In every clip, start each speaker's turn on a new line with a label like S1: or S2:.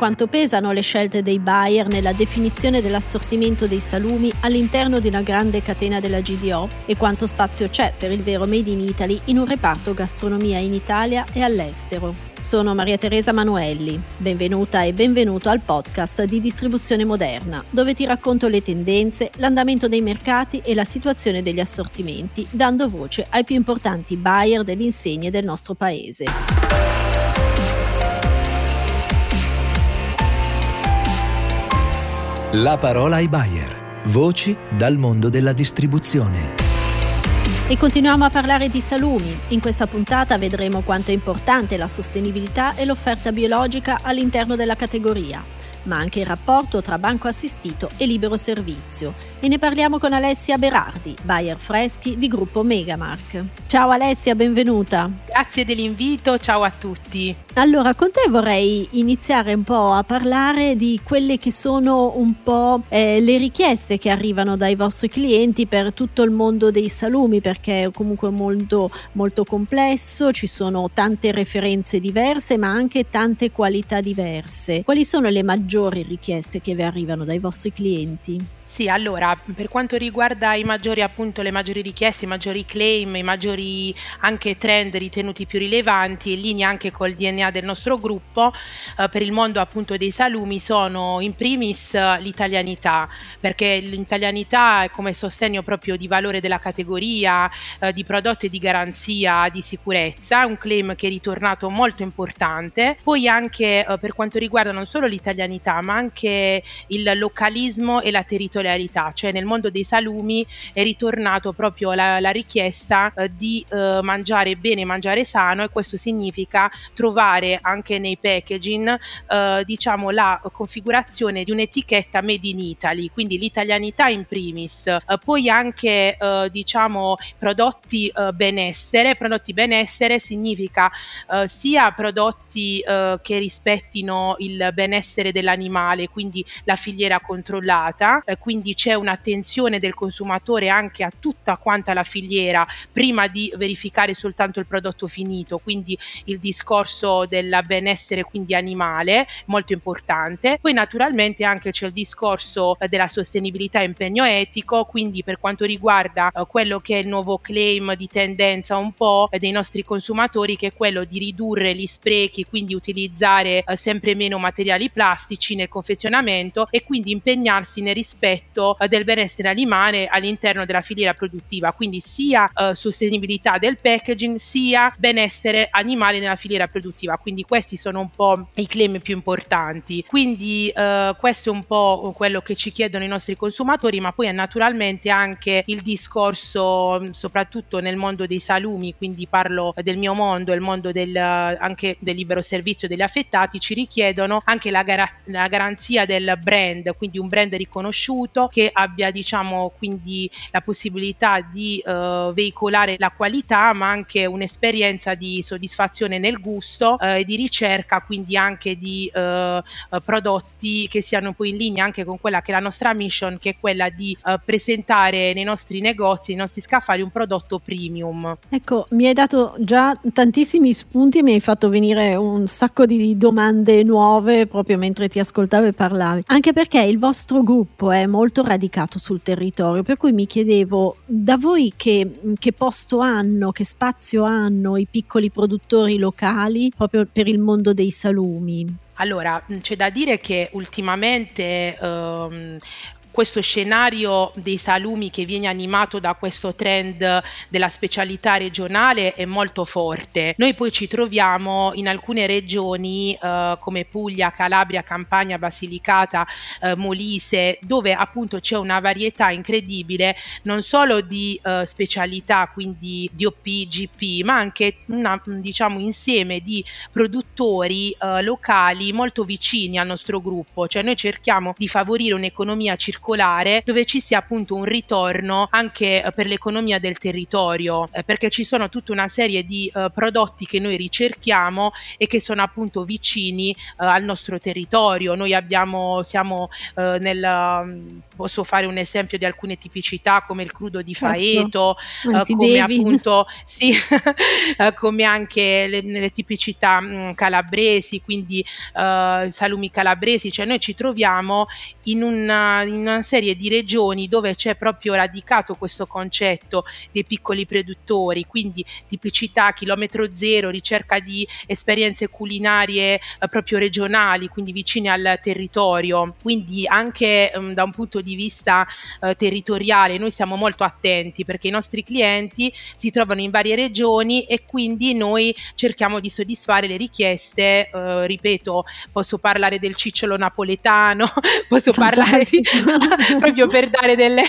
S1: quanto pesano le scelte dei buyer nella definizione dell'assortimento dei salumi all'interno di una grande catena della GDO e quanto spazio c'è per il vero Made in Italy in un reparto gastronomia in Italia e all'estero. Sono Maria Teresa Manuelli, benvenuta e benvenuto al podcast di Distribuzione Moderna, dove ti racconto le tendenze, l'andamento dei mercati e la situazione degli assortimenti, dando voce ai più importanti buyer delle insegne del nostro paese.
S2: La parola ai buyer. Voci dal mondo della distribuzione.
S1: E continuiamo a parlare di salumi. In questa puntata vedremo quanto è importante la sostenibilità e l'offerta biologica all'interno della categoria, ma anche il rapporto tra banco assistito e libero servizio e ne parliamo con Alessia Berardi, buyer freschi di gruppo Megamark. Ciao Alessia, benvenuta.
S3: Grazie dell'invito, ciao a tutti.
S1: Allora, con te vorrei iniziare un po' a parlare di quelle che sono un po' eh, le richieste che arrivano dai vostri clienti per tutto il mondo dei salumi, perché è comunque molto, molto complesso, ci sono tante referenze diverse, ma anche tante qualità diverse. Quali sono le maggiori richieste che vi arrivano dai vostri clienti?
S3: Sì, allora, per quanto riguarda i maggiori, appunto, le maggiori richieste, i maggiori claim, i maggiori anche trend ritenuti più rilevanti, in linea anche col DNA del nostro gruppo, eh, per il mondo appunto dei salumi sono in primis l'italianità, perché l'italianità è come sostegno proprio di valore della categoria, eh, di prodotti di garanzia, di sicurezza, un claim che è ritornato molto importante. Poi anche eh, per quanto riguarda non solo l'italianità, ma anche il localismo e la territorialità territorialità, cioè nel mondo dei salumi è ritornato proprio la, la richiesta eh, di eh, mangiare bene, mangiare sano e questo significa trovare anche nei packaging eh, diciamo la configurazione di un'etichetta made in Italy, quindi l'italianità in primis, eh, poi anche eh, diciamo prodotti eh, benessere, prodotti benessere significa sia prodotti che rispettino il benessere dell'animale, quindi la filiera controllata, quindi c'è un'attenzione del consumatore anche a tutta quanta la filiera prima di verificare soltanto il prodotto finito, quindi il discorso del benessere quindi animale, molto importante. Poi naturalmente anche c'è il discorso della sostenibilità e impegno etico, quindi per quanto riguarda eh, quello che è il nuovo claim di tendenza un po' dei nostri consumatori che è quello di ridurre gli sprechi, quindi utilizzare eh, sempre meno materiali plastici nel confezionamento e quindi impegnarsi nel rispetto rispetto eh, del benessere animale all'interno della filiera produttiva, quindi sia eh, sostenibilità del packaging sia benessere animale nella filiera produttiva. Quindi questi sono un po' i claim più importanti. Quindi eh, questo è un po' quello che ci chiedono i nostri consumatori, ma poi è naturalmente anche il discorso mm, soprattutto nel mondo dei salumi, quindi parlo del mio mondo, il mondo del, anche del libero servizio degli affettati, ci richiedono anche la, gar- la garanzia del brand, quindi un brand riconosciuto conosciuto, che abbia diciamo quindi la possibilità di uh, veicolare la qualità ma anche un'esperienza di soddisfazione nel gusto uh, e di ricerca quindi anche di uh, prodotti che siano poi in linea anche con quella che è la nostra mission che è quella di presentare nei nostri negozi, nei nostri scaffali un prodotto premium.
S1: Ecco, mi hai dato già tantissimi spunti e mi hai fatto venire un sacco di domande nuove proprio mentre ti ascoltavo e parlavi. Anche perché il vostro gruppo è molto radicato sul territorio, per cui mi chiedevo da voi che, che posto hanno, che spazio hanno i piccoli produttori locali proprio per il mondo dei salumi?
S3: Allora, c'è da dire che ultimamente ehm, questo scenario dei salumi che viene animato da questo trend della specialità regionale è molto forte. Noi poi ci troviamo in alcune regioni eh, come Puglia, Calabria, Campania, Basilicata, eh, Molise, dove appunto c'è una varietà incredibile non solo di eh, specialità, quindi DOP, GP, ma anche un diciamo, insieme di produttori eh, locali molto vicini al nostro gruppo. Cioè noi cerchiamo di favorire un'economia circolare circolare dove ci sia appunto un ritorno anche eh, per l'economia del territorio, eh, perché ci sono tutta una serie di eh, prodotti che noi ricerchiamo e che sono appunto vicini al nostro territorio. Noi abbiamo, siamo nel, mm, posso fare un esempio di alcune tipicità come il crudo di certo. Faeto,
S1: Anzi, come devi.
S3: appunto, sì, come anche le, le tipicità mh, mm, calabresi, quindi salumi calabresi, cioè noi ci troviamo in una, in una serie di regioni dove c'è proprio radicato questo concetto dei piccoli produttori, quindi tipicità, chilometro zero, ricerca di esperienze culinarie eh, proprio regionali, quindi vicine al territorio. Quindi anche um, da un punto di vista uh, territoriale noi siamo molto attenti perché i nostri clienti si trovano in varie regioni e quindi noi cerchiamo di soddisfare le richieste, uh, ripeto, posso parlare del cicciolo napoletano, posso parlare di, proprio per dare delle,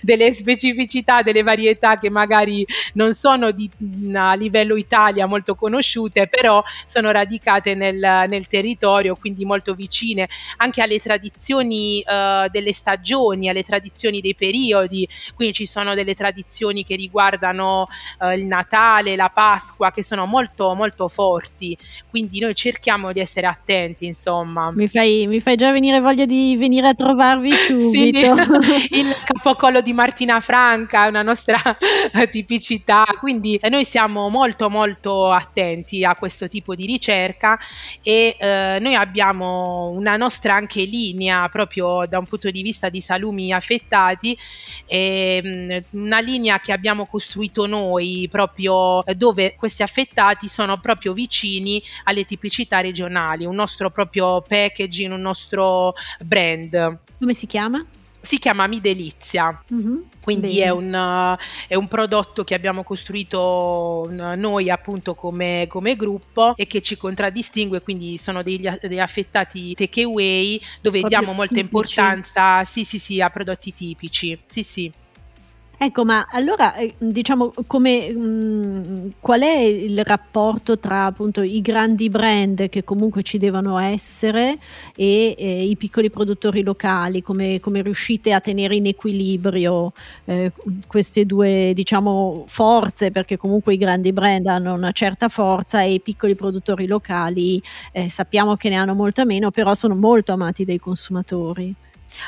S3: delle, specificità, delle varietà che magari non sono di, a livello Italia molto conosciute, però sono radicate nel, nel territorio, quindi molto vicine anche alle tradizioni uh, delle stagioni, alle tradizioni dei periodi, quindi ci sono delle tradizioni che riguardano uh, il Natale, la Pasqua, che sono molto molto forti, quindi noi cerchiamo di essere attenti, insomma.
S1: Mi fai, mi fai già venire voglia di venire a trovarvi subito.
S3: sì, il capocollo di Martina Franca una nostra tipicità, quindi noi siamo molto molto attenti a questo tipo di ricerca e eh, noi abbiamo una nostra anche linea proprio da un punto di vista di salumi affettati, e, mm, una linea che abbiamo costruito noi proprio dove questi affettati sono proprio vicini alle tipicità regionali, un nostro proprio packaging, un nostro brand.
S1: Come si chiama?
S3: Si chiama Mi Delizia. Mm-hmm. Quindi è un, è un, prodotto che abbiamo costruito noi appunto come, come, gruppo e che ci contraddistingue, quindi sono degli, degli affettati takeaway dove Proprio diamo molta tipici. importanza sì, sì, sì, a prodotti tipici. Sì, sì.
S1: Ecco, ma allora eh, diciamo come, mh, mm, qual è il rapporto tra appunto i grandi brand che comunque ci devono essere e eh, i piccoli produttori locali, come, come, riuscite a tenere in equilibrio eh, queste due diciamo forze, perché comunque i grandi brand hanno una certa forza e i piccoli produttori locali eh, sappiamo che ne hanno molta meno, però sono molto amati dai consumatori.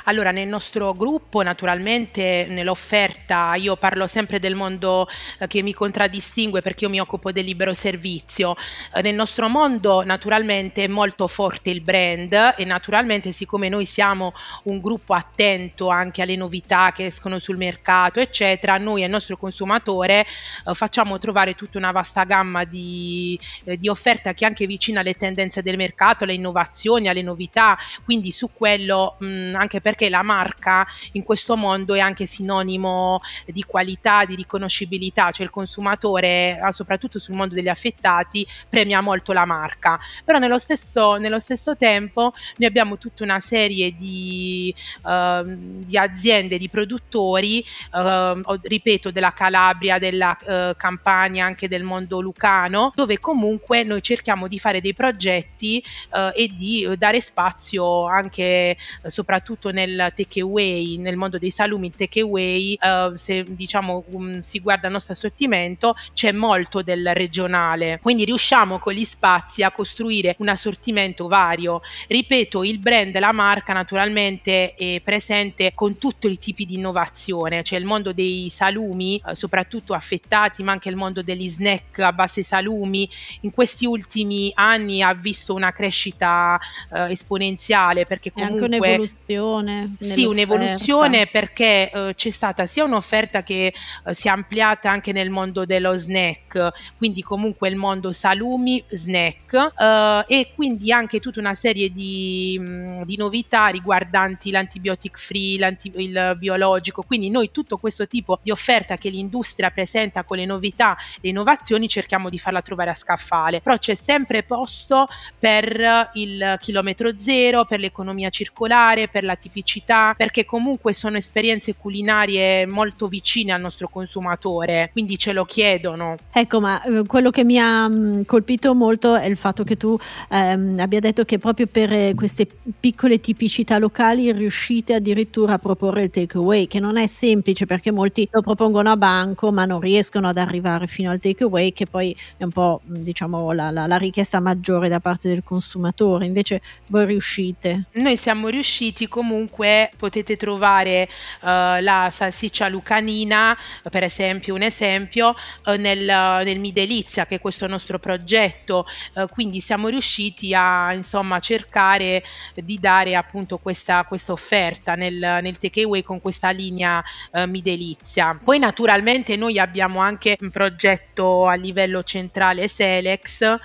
S3: Allora, nel nostro gruppo, naturalmente, nell'offerta, io parlo sempre del mondo eh, che mi contraddistingue perché io mi occupo del libero servizio. Eh, nel nostro mondo, naturalmente, è molto forte il brand e naturalmente, siccome noi siamo un gruppo attento anche alle novità che escono sul mercato, eccetera, noi al nostro consumatore eh, facciamo trovare tutta una vasta gamma di, eh, di offerta che è anche vicina alle tendenze del mercato, alle innovazioni, alle novità, quindi su quello mh, anche perché la marca in questo mondo è anche sinonimo di qualità, di riconoscibilità, cioè il consumatore, ah, soprattutto sul mondo degli affettati, premia molto la marca. Però nello stesso, nello stesso tempo noi abbiamo tutta una serie di, uh, di aziende, di produttori, uh, ripeto, della Calabria, della uh, Campania, anche del mondo lucano, dove comunque noi cerchiamo di fare dei progetti e di dare spazio anche soprattutto soprattutto nel takeaway, nel mondo dei salumi, il takeaway, uh, se diciamo um, si guarda il nostro assortimento, c'è molto del regionale, quindi riusciamo con gli spazi a costruire un assortimento vario. Ripeto, il brand, la marca naturalmente è presente con tutti i tipi di innovazione, cioè il mondo dei salumi, uh, soprattutto affettati, ma anche il mondo degli snack a base salumi, in questi ultimi anni ha visto una crescita uh, esponenziale perché comunque...
S1: È anche un'evoluzione un'evoluzione.
S3: Sì, un'evoluzione perché uh, c'è stata sia un'offerta che uh, si è ampliata anche nel mondo dello snack, quindi comunque il mondo salumi, snack uh, e quindi anche tutta una serie di, mm, di novità riguardanti l'antibiotic free, l'anti- il biologico, quindi noi tutto questo tipo di offerta che l'industria presenta con le novità, le innovazioni cerchiamo di farla trovare a scaffale, però c'è sempre posto per il chilometro zero, per l'economia circolare, per la tipicità, perché comunque sono esperienze culinarie molto vicine al nostro consumatore, quindi ce lo chiedono.
S1: Ecco, ma eh, quello che mi ha mm, colpito molto è il fatto che tu ehm, abbia detto che proprio per eh, queste piccole tipicità locali riuscite addirittura a proporre il takeaway, che non è semplice perché molti lo propongono a banco ma non riescono ad arrivare fino al takeaway, che poi è un po' mm, diciamo la, la, la richiesta maggiore da parte del consumatore. Invece voi riuscite?
S3: Noi siamo riusciti comunque, potete trovare uh, la salsiccia lucanina, per esempio, un esempio, uh, nel, nel Midelizia, che è questo nostro progetto, uh, quindi siamo riusciti a insomma cercare di dare appunto questa, questa offerta nel, nel takeaway con questa linea Midelizia. Poi naturalmente noi abbiamo anche un progetto a livello centrale Selex,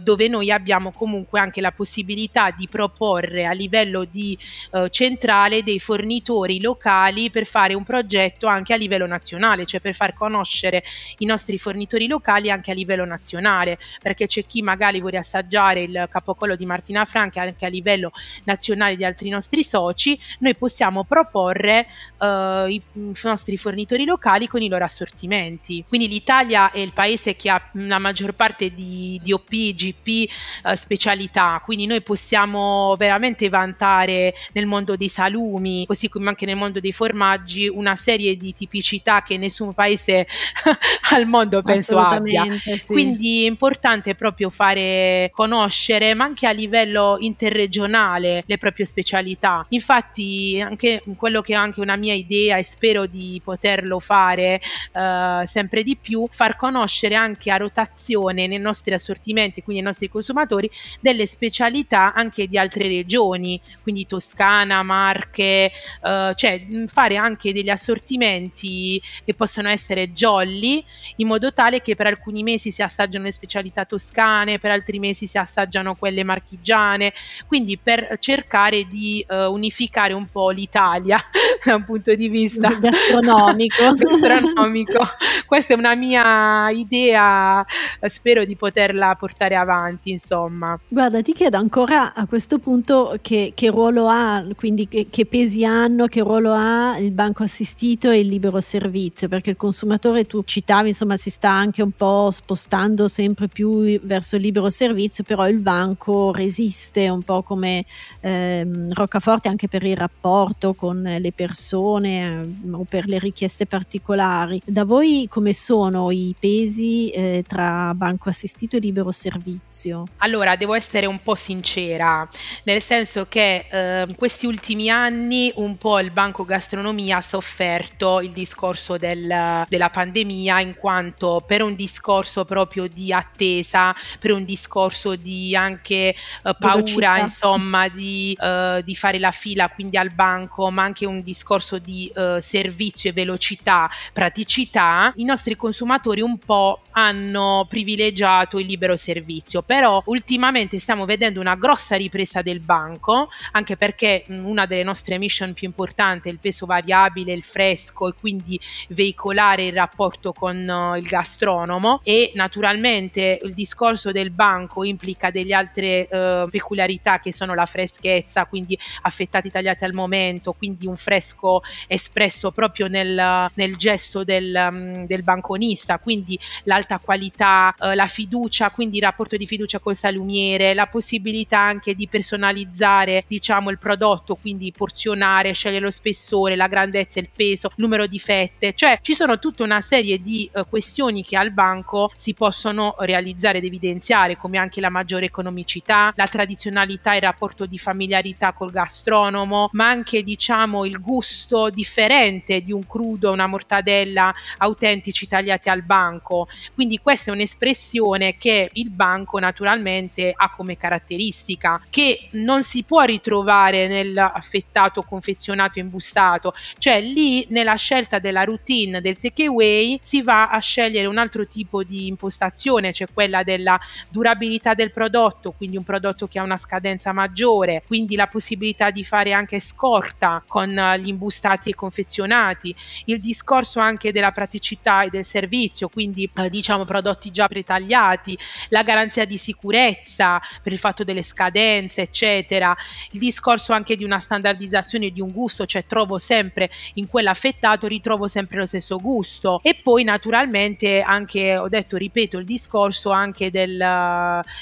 S3: dove noi abbiamo comunque anche la possibilità di proporre a livello di eh, centrale dei fornitori locali per fare un progetto anche a livello nazionale, cioè per far conoscere i nostri fornitori locali anche a livello nazionale, perché c'è chi magari vuole assaggiare il capocollo di Martina Franca anche a livello nazionale di altri nostri soci, noi possiamo proporre eh, i, i nostri fornitori locali con i loro assortimenti. Quindi l'Italia è il paese che ha la maggior parte di, di OP, GP eh, specialità, quindi noi possiamo veramente vantare nel mondo dei salumi, così come anche nel mondo dei formaggi, una serie di tipicità che nessun paese al mondo penso abbia. Sì. Quindi è importante proprio fare conoscere, ma anche a livello interregionale, le proprie specialità. Infatti, anche quello che è anche una mia idea e spero di poterlo fare eh, sempre di più, far conoscere anche a rotazione nei nostri assortimenti, quindi ai nostri consumatori, delle specialità anche di altre regioni, quindi Toscana, Marche, eh, cioè fare anche degli assortimenti che possono essere jolly in modo tale che per alcuni mesi si assaggiano le specialità toscane, per altri mesi si assaggiano quelle marchigiane, quindi per cercare di uh, unificare un po' l'Italia da un punto di vista
S1: gastronomico.
S3: gastronomico. Questa è una mia idea, spero di poterla portare avanti, insomma.
S1: Guarda, ti chiedo ancora a questo punto che, che ruolo ha, quindi che, che, pesi hanno, che ruolo ha il banco assistito e il libero servizio, perché il consumatore, tu citavi, insomma, si sta anche un po' spostando sempre più verso il libero servizio, però il banco resiste un po' come ehm, roccaforte anche per il rapporto con le persone eh, o per le richieste particolari. Da voi come sono i pesi eh, tra banco assistito e libero servizio?
S3: Allora, devo essere un po' sincera, nel senso che eh, questi ultimi anni un po' il Banco Gastronomia ha sofferto il discorso del, della pandemia in quanto per un discorso proprio di attesa, per un discorso di anche eh, paura insomma di, eh, di, fare la fila quindi al banco, ma anche un discorso di eh, servizio e velocità, praticità, i nostri consumatori un po' hanno privilegiato il libero servizio, però ultimamente stiamo vedendo una grossa ripresa del banco, anche perché una delle nostre mission più importanti il peso variabile, il fresco e quindi veicolare il rapporto con uh, il gastronomo. E naturalmente il discorso del banco implica delle altre uh, peculiarità che sono la freschezza, quindi affettati tagliati al momento, quindi un fresco espresso proprio nel, nel gesto del, um, del, banconista, quindi l'alta qualità, uh, la fiducia, quindi il rapporto di fiducia col salumiere, la possibilità anche di personalizzare diciamo il prodotto, quindi porzionare, scegliere lo spessore, la grandezza, il peso, il numero di fette, cioè ci sono tutta una serie di uh, questioni che al banco si possono realizzare ed evidenziare, come anche la maggiore economicità, la tradizionalità e il rapporto di familiarità col gastronomo, ma anche diciamo il gusto differente di un crudo, una mortadella autentici tagliati al banco. Quindi questa è un'espressione che il banco naturalmente ha come caratteristica che non si può ritrovare nell'affettato confezionato imbustato, cioè lì nella scelta della routine del takeaway si va a scegliere un altro tipo di impostazione, cioè quella della durabilità del prodotto, quindi un prodotto che ha una scadenza maggiore, quindi la possibilità di fare anche scorta con gli gli imbustati e confezionati, il discorso anche della praticità e del servizio, quindi eh, diciamo prodotti già pretagliati, la garanzia di sicurezza per il fatto delle scadenze, eccetera, il discorso anche di una standardizzazione di un gusto, cioè trovo sempre in quell'affettato ritrovo sempre lo stesso gusto. E poi naturalmente anche ho detto ripeto il discorso anche del,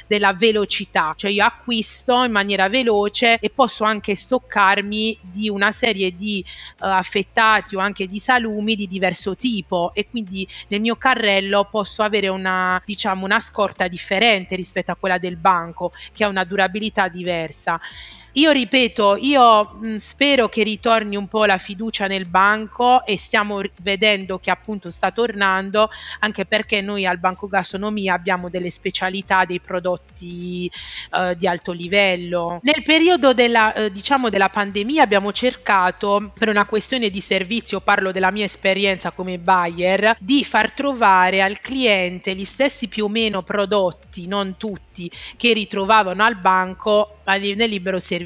S3: della velocità, cioè io acquisto in maniera veloce e posso anche stoccarmi di una serie di uh, affettati o anche di salumi di diverso tipo. E quindi nel mio carrello posso avere una diciamo una scorta differente rispetto a quella del banco che ha una durabilità diversa. Io ripeto, io mh, spero che ritorni un po' la fiducia nel banco e stiamo vedendo che appunto sta tornando, anche perché noi al Banco Gastronomia abbiamo delle specialità, dei prodotti eh, di alto livello. Nel periodo della, eh, diciamo della pandemia abbiamo cercato, per una questione di servizio, parlo della mia esperienza come buyer, di far trovare al cliente gli stessi più o meno prodotti, non tutti, che ritrovavano al banco nel libero servizio,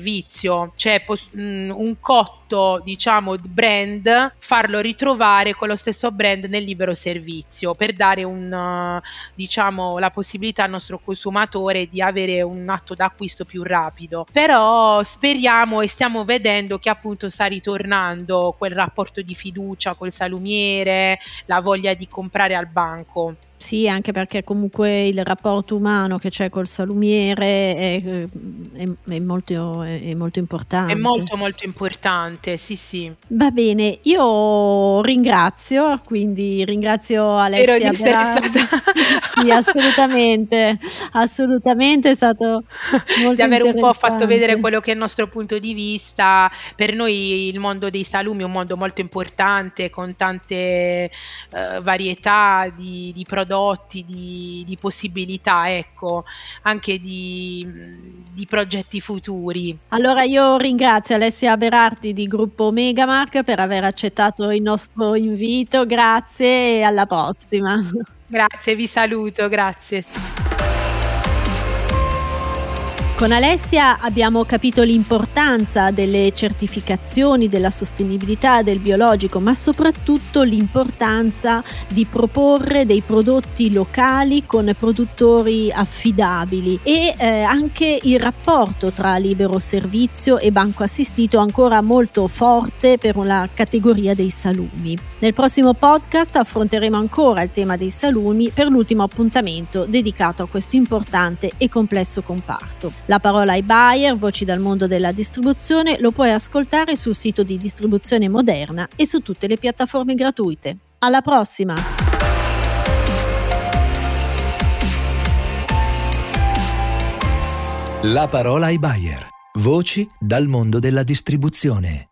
S3: cioè pos- mh, mm, un cotto diciamo brand farlo ritrovare con lo stesso brand nel libero servizio per dare un diciamo la possibilità al nostro consumatore di avere un atto d'acquisto più rapido. Però speriamo e stiamo vedendo che appunto sta ritornando quel rapporto di fiducia col salumiere la voglia di comprare al banco.
S1: Sì, anche perché comunque il rapporto umano che c'è col salumiere è, è, è, molto, è, molto, importante.
S3: È molto molto importante, sì sì.
S1: Va bene, io ringrazio, quindi ringrazio Alessia Berardi. sì, assolutamente, assolutamente è stato molto
S3: Di aver un po' fatto vedere quello che è il nostro punto di vista. Per noi il mondo dei salumi è un mondo molto importante, con tante uh, varietà di, di prodotti prodotti, di, di possibilità, ecco, anche di, di, progetti futuri.
S1: Allora io ringrazio Alessia Berardi di Gruppo Megamark per aver accettato il nostro invito, grazie e alla prossima.
S3: Grazie, vi saluto, grazie.
S1: Con Alessia abbiamo capito l'importanza delle certificazioni, della sostenibilità del biologico, ma soprattutto l'importanza di proporre dei prodotti locali con produttori affidabili e eh, anche il rapporto tra libero servizio e banco assistito ancora molto forte per la categoria dei salumi. Nel prossimo podcast affronteremo ancora il tema dei salumi per l'ultimo appuntamento dedicato a questo importante e complesso comparto. La parola ai buyer, voci dal mondo della distribuzione, lo puoi ascoltare sul sito di distribuzione moderna e su tutte le piattaforme gratuite. Alla prossima!
S2: La parola ai buyer. Voci dal mondo della distribuzione.